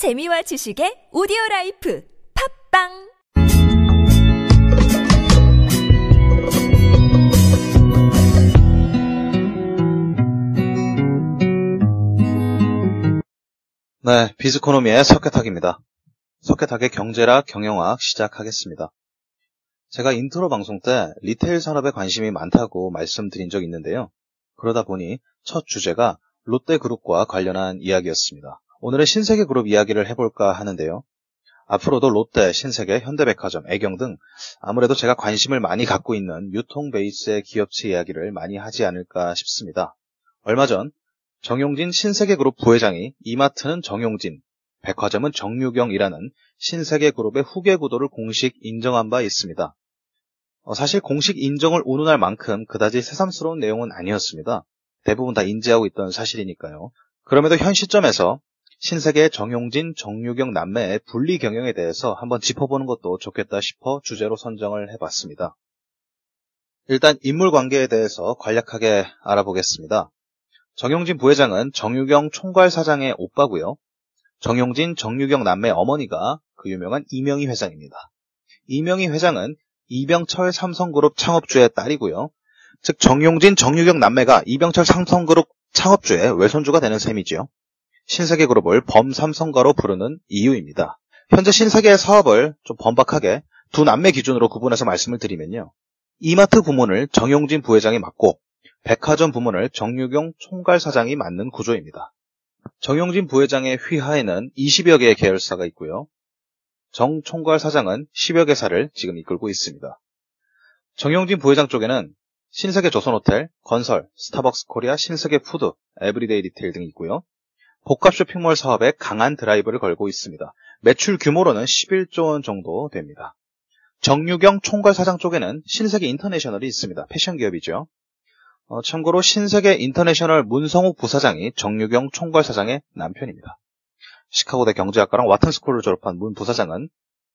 재미와 지식의 오디오 라이프 팟빵 네, 비즈코노미의 석회탁입니다. 석회탁의 경제학, 경영학 시작하겠습니다. 제가 인트로 방송 때 retail 산업에 관심이 많다고 말씀드린 적이 있는데요. 그러다 보니 첫 주제가 롯데그룹과 관련한 이야기였습니다. 오늘은 신세계 그룹 이야기를 해볼까 하는데요. 앞으로도 롯데, 신세계, 현대백화점, 애경 등 아무래도 제가 관심을 많이 갖고 있는 유통 베이스의 기업체 이야기를 많이 하지 않을까 싶습니다. 얼마 전 정용진 신세계그룹 부회장이 이마트는 정용진, 백화점은 정유경이라는 신세계그룹의 후계 구도를 공식 인정한 바 있습니다. 어, 사실 공식 인정을 운운할 만큼 그다지 새삼스러운 내용은 아니었습니다. 대부분 다 인지하고 있던 사실이니까요. 그럼에도 현 시점에서 신세계의 정용진, 정유경 남매의 분리 경영에 대해서 한번 짚어보는 것도 좋겠다 싶어 주제로 선정을 해봤습니다. 일단 인물 관계에 대해서 간략하게 알아보겠습니다. 정용진 부회장은 정유경 총괄 사장의 오빠고요. 정용진, 정유경 남매 어머니가 그 유명한 이명희 회장입니다. 이명희 회장은 이병철 삼성그룹 창업주의 딸이고요. 즉 정용진, 정유경 남매가 이병철 삼성그룹 창업주의 외손주가 되는 셈이지요. 신세계 그룹을 범삼성가로 부르는 이유입니다. 현재 신세계의 사업을 좀 번박하게 두 남매 기준으로 구분해서 말씀을 드리면요. 이마트 부문을 정용진 부회장이 맡고 백화점 부문을 정유경 총괄 사장이 맡는 구조입니다. 정용진 부회장의 휘하에는 20여 개의 계열사가 있고요. 정 총괄 사장은 10여 개사를 지금 이끌고 있습니다. 정용진 부회장 쪽에는 신세계 조선호텔, 건설, 스타벅스 코리아, 신세계 푸드, 에브리데이 리테일 등이 있고요. 복합 쇼핑몰 사업에 강한 드라이브를 걸고 있습니다. 매출 규모로는 11조 원 정도 됩니다. 정유경 총괄 사장 쪽에는 신세계 인터내셔널이 있습니다. 패션 기업이죠. 어, 참고로 신세계 인터내셔널 문성욱 부사장이 정유경 총괄 사장의 남편입니다. 시카고대 경제학과랑 와튼스쿨을 졸업한 문 부사장은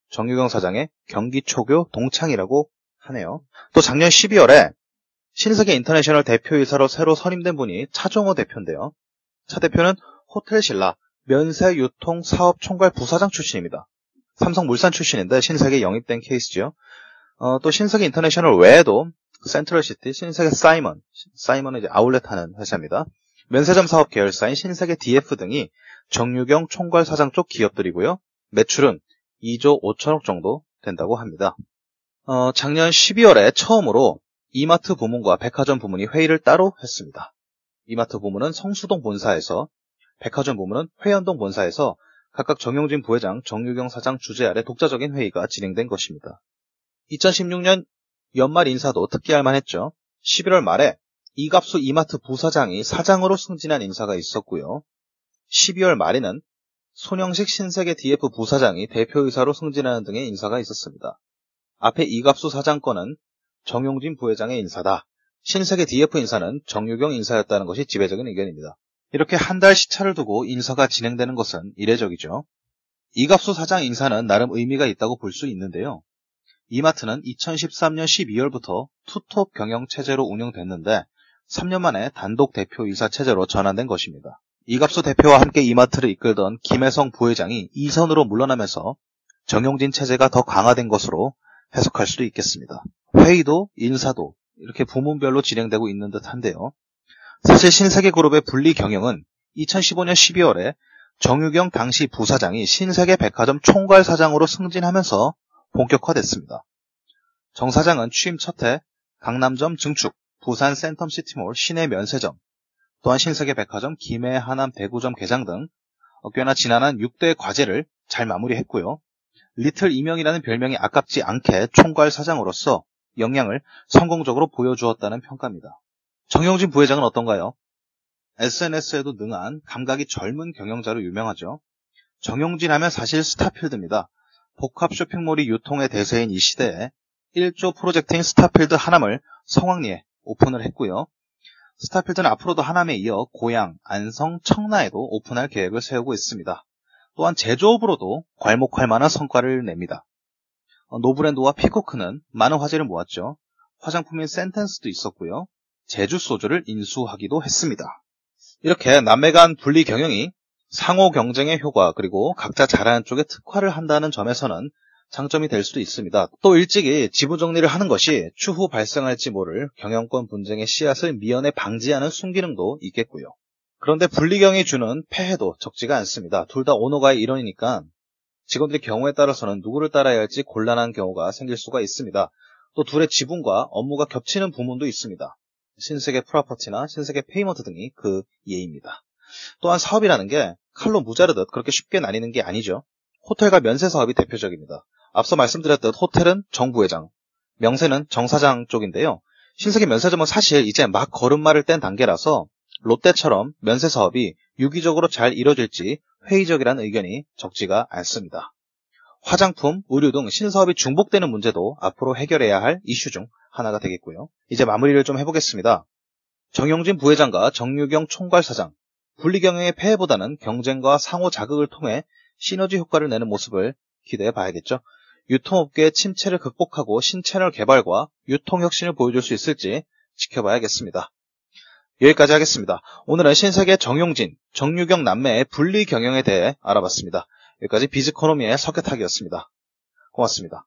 정유경 사장의 경기초교 동창이라고 하네요. 또 작년 12월에 신세계 인터내셔널 대표이사로 새로 선임된 분이 차정호 대표인데요. 차 대표는 호텔신라 면세유통 사업 총괄 부사장 출신입니다. 삼성물산 출신인데 신세계 영입된 케이스죠. 어, 또 신세계 인터내셔널 외에도 센트럴시티, 신세계 사이먼, 사이먼은 이제 아울렛 하는 회사입니다. 면세점 사업 계열사인 신세계 DF 등이 정유경 총괄 사장 쪽 기업들이고요. 매출은 2조 5천억 정도 된다고 합니다. 어, 작년 12월에 처음으로 이마트 부문과 백화점 부문이 회의를 따로 했습니다. 이마트 부문은 성수동 본사에서, 백화점 부문은 회연동 본사에서 각각 정용진 부회장, 정유경 사장 주재 아래 독자적인 회의가 진행된 것입니다. 2016년 연말 인사도 특기할 만했죠. 11월 말에 이갑수 이마트 부사장이 사장으로 승진한 인사가 있었고요. 12월 말에는 손영식 신세계 DF 부사장이 대표이사로 승진하는 등의 인사가 있었습니다. 앞에 이갑수 사장 건은 정용진 부회장의 인사다. 신세계 DF 인사는 정유경 인사였다는 것이 지배적인 의견입니다. 이렇게 한 달 시차를 두고 인사가 진행되는 것은 이례적이죠. 이갑수 사장 인사는 나름 의미가 있다고 볼 수 있는데요. 이마트는 2013년 12월부터 투톱 경영 체제로 운영됐는데 3년 만에 단독 대표이사 체제로 전환된 것입니다. 이갑수 대표와 함께 이마트를 이끌던 김혜성 부회장이 이선으로 물러나면서 정용진 체제가 더 강화된 것으로 해석할 수도 있겠습니다. 회의도 인사도 이렇게 부문별로 진행되고 있는 듯한데요. 사실 신세계그룹의 분리 경영은 2015년 12월에 정유경 당시 부사장이 신세계 백화점 총괄사장으로 승진하면서 본격화됐습니다. 정 사장은 취임 첫 해 강남점 증축, 부산 센텀시티몰 시내 면세점, 또한 신세계 백화점, 김해 하남 대구점 개장 등 꽤나 지난한 6대 과제를 잘 마무리했고요. 리틀 이명이라는 별명이 아깝지 않게 총괄 사장으로서 역량을 성공적으로 보여주었다는 평가입니다. 정영진 부회장은 어떤가요? SNS에도 능한 감각이 젊은 경영자로 유명하죠. 정용진 하면 사실 스타필드입니다. 복합 쇼핑몰이 유통의 대세인 이 시대에 1조 프로젝트인 스타필드 하남을 성황리에 오픈을 했고요. 스타필드는 앞으로도 하남에 이어 고양, 안성, 청라에도 오픈할 계획을 세우고 있습니다. 또한 제조업으로도 괄목할 만한 성과를 냅니다. 어, 노브랜드와 피코크는 많은 화제를 모았죠. 화장품인 센텐스도 있었고요. 제주 소주를 인수하기도 했습니다. 이렇게 남매 간 분리 경영이 상호 경쟁의 효과 그리고 각자 잘하는 쪽에 특화를 한다는 점에서는 장점이 될 수도 있습니다. 또 일찍이 지부 정리를 하는 것이 추후 발생할지 모를 경영권 분쟁의 씨앗을 미연에 방지하는 순기능도 있겠고요. 그런데 분리경이 주는 폐해도 적지가 않습니다. 둘 다 오너가의 일원이니까 직원들이 경우에 따라서는 누구를 따라야 할지 곤란한 경우가 생길 수가 있습니다. 또 둘의 지분과 업무가 겹치는 부문도 있습니다. 신세계 프로퍼티나 신세계 페이먼트 등이 그 예입니다. 또한 사업이라는 게 칼로 무자르듯 그렇게 쉽게 나뉘는 게 아니죠. 호텔과 면세 사업이 대표적입니다. 앞서 말씀드렸듯 호텔은 정부회장, 면세는 정사장 쪽인데요. 신세계 면세점은 사실 이제 막 걸음마를 뗀 단계라서 롯데처럼 면세 사업이 유기적으로 잘 이뤄질지 회의적이라는 의견이 적지가 않습니다. 화장품, 의류 등 신사업이 중복되는 문제도 앞으로 해결해야 할 이슈 중 하나가 되겠고요. 이제 마무리를 좀 해보겠습니다. 정용진 부회장과 정유경 총괄사장, 분리경영의 폐해보다는 경쟁과 상호 자극을 통해 시너지 효과를 내는 모습을 기대해 봐야겠죠. 유통업계의 침체를 극복하고 신채널 개발과 유통혁신을 보여줄 수 있을지 지켜봐야겠습니다. 여기까지 하겠습니다. 오늘은 신세계 정용진, 정유경 남매의 분리 경영에 대해 알아봤습니다. 여기까지 비즈코노미의 석회탁이었습니다. 고맙습니다.